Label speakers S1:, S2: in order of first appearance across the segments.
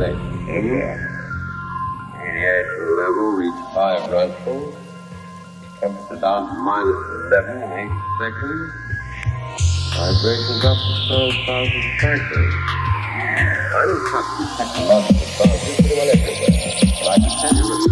S1: leg. Yes. Yes, level reach five rifles. Comes to about minus 11, 8 seconds. Vibrations up to 12,000 cycles. I don't have to technological, but I can tell you with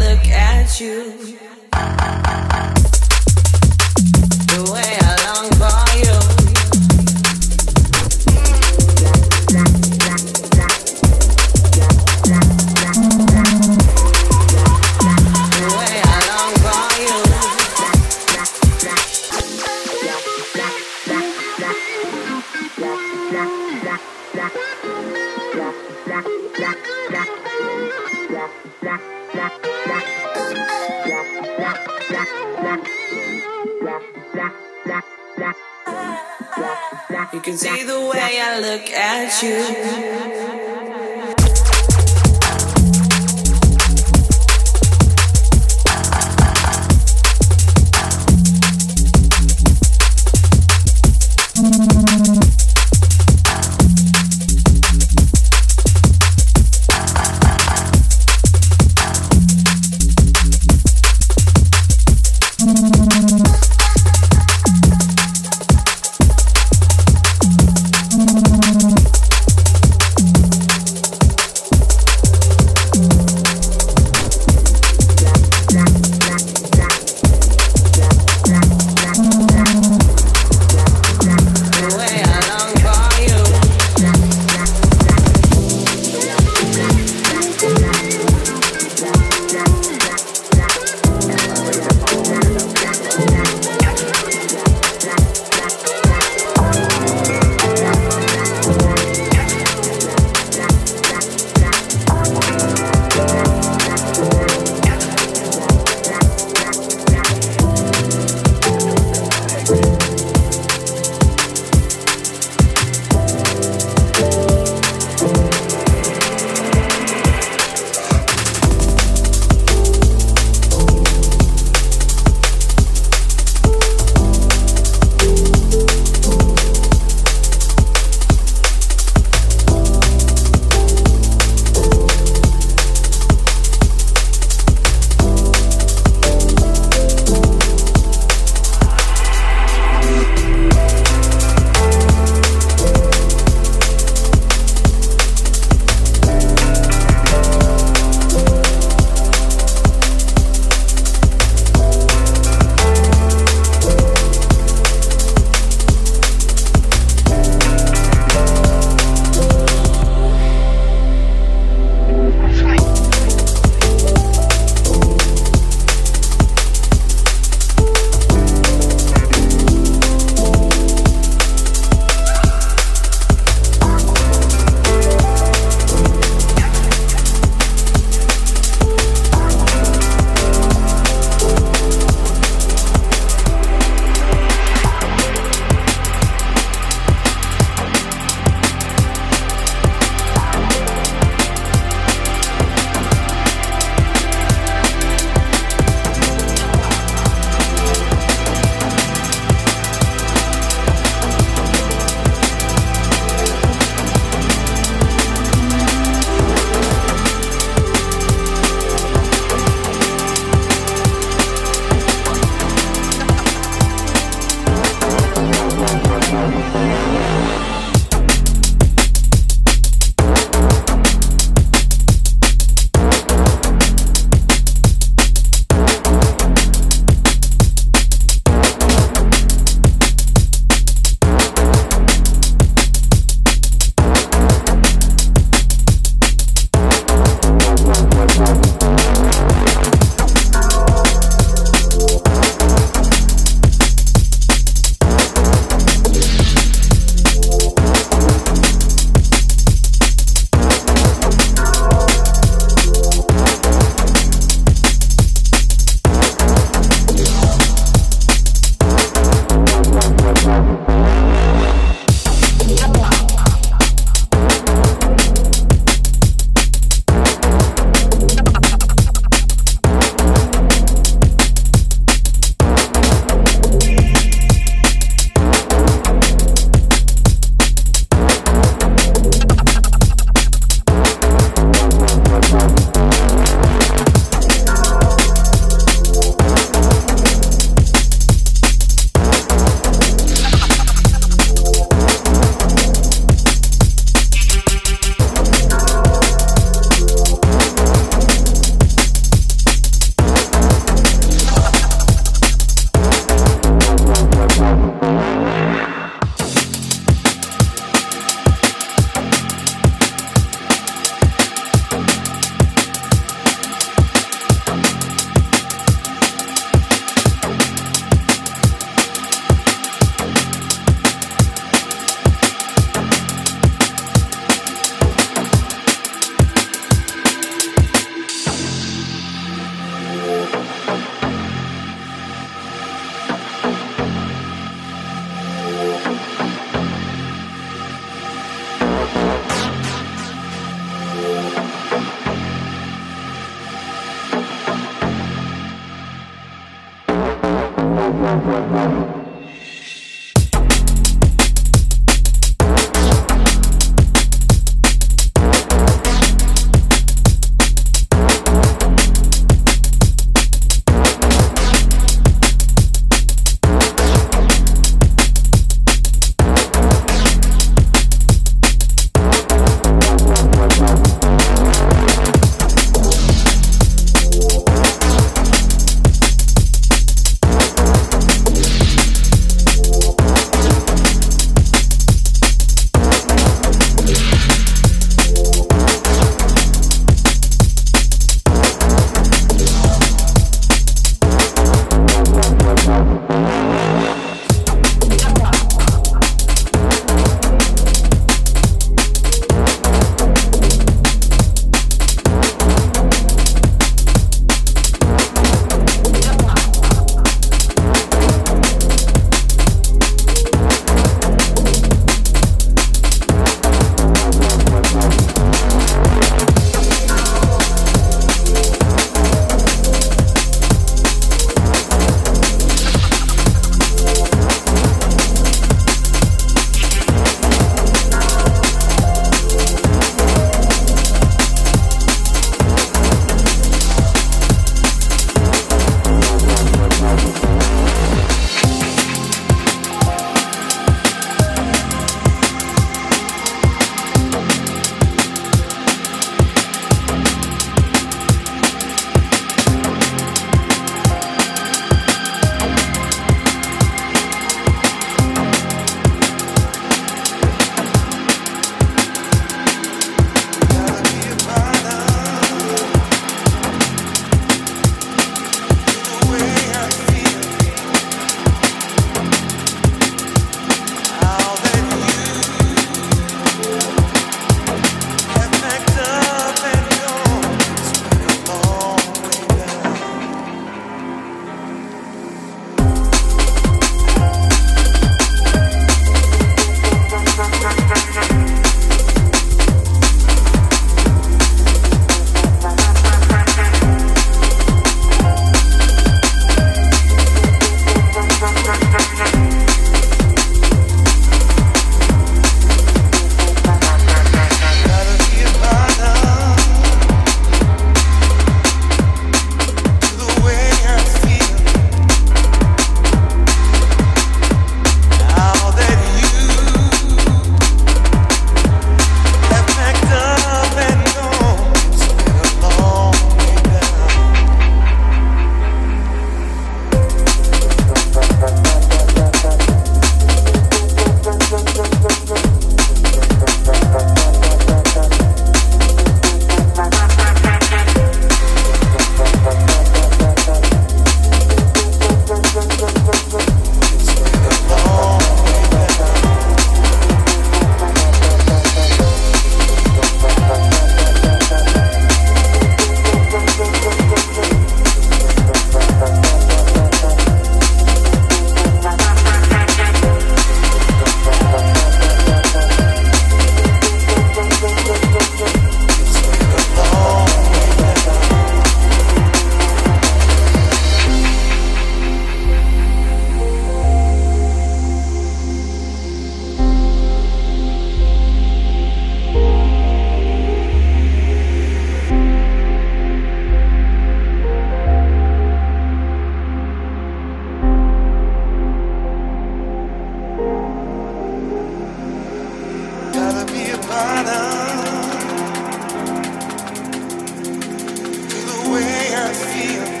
S2: I.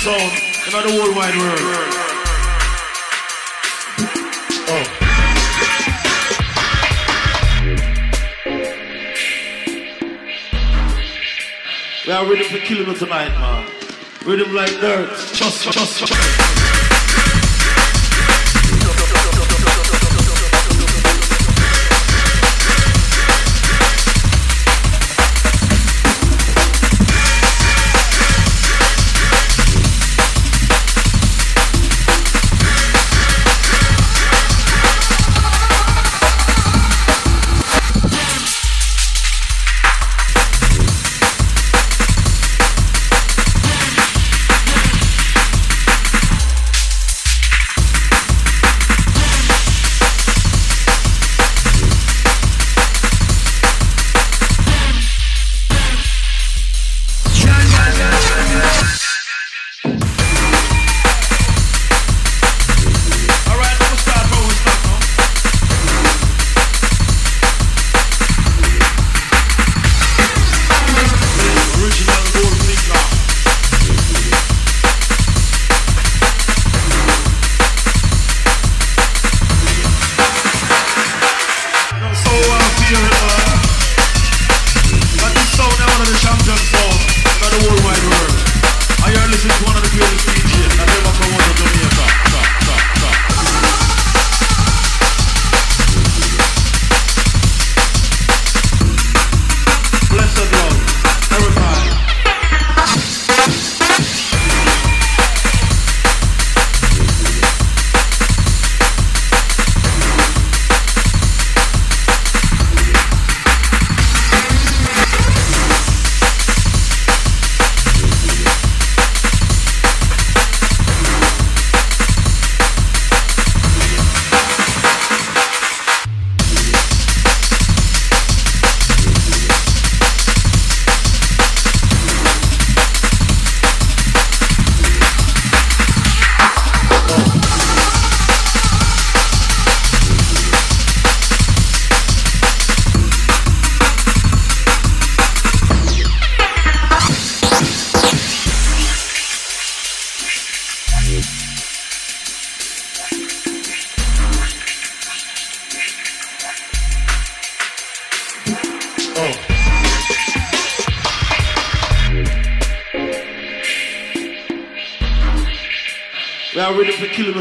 S3: sound in the whole wide world. Oh. We are ready for killing tonight, man. Rhythm like dirt. Just, just, just.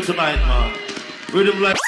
S3: Tonight, man. Rhythm like.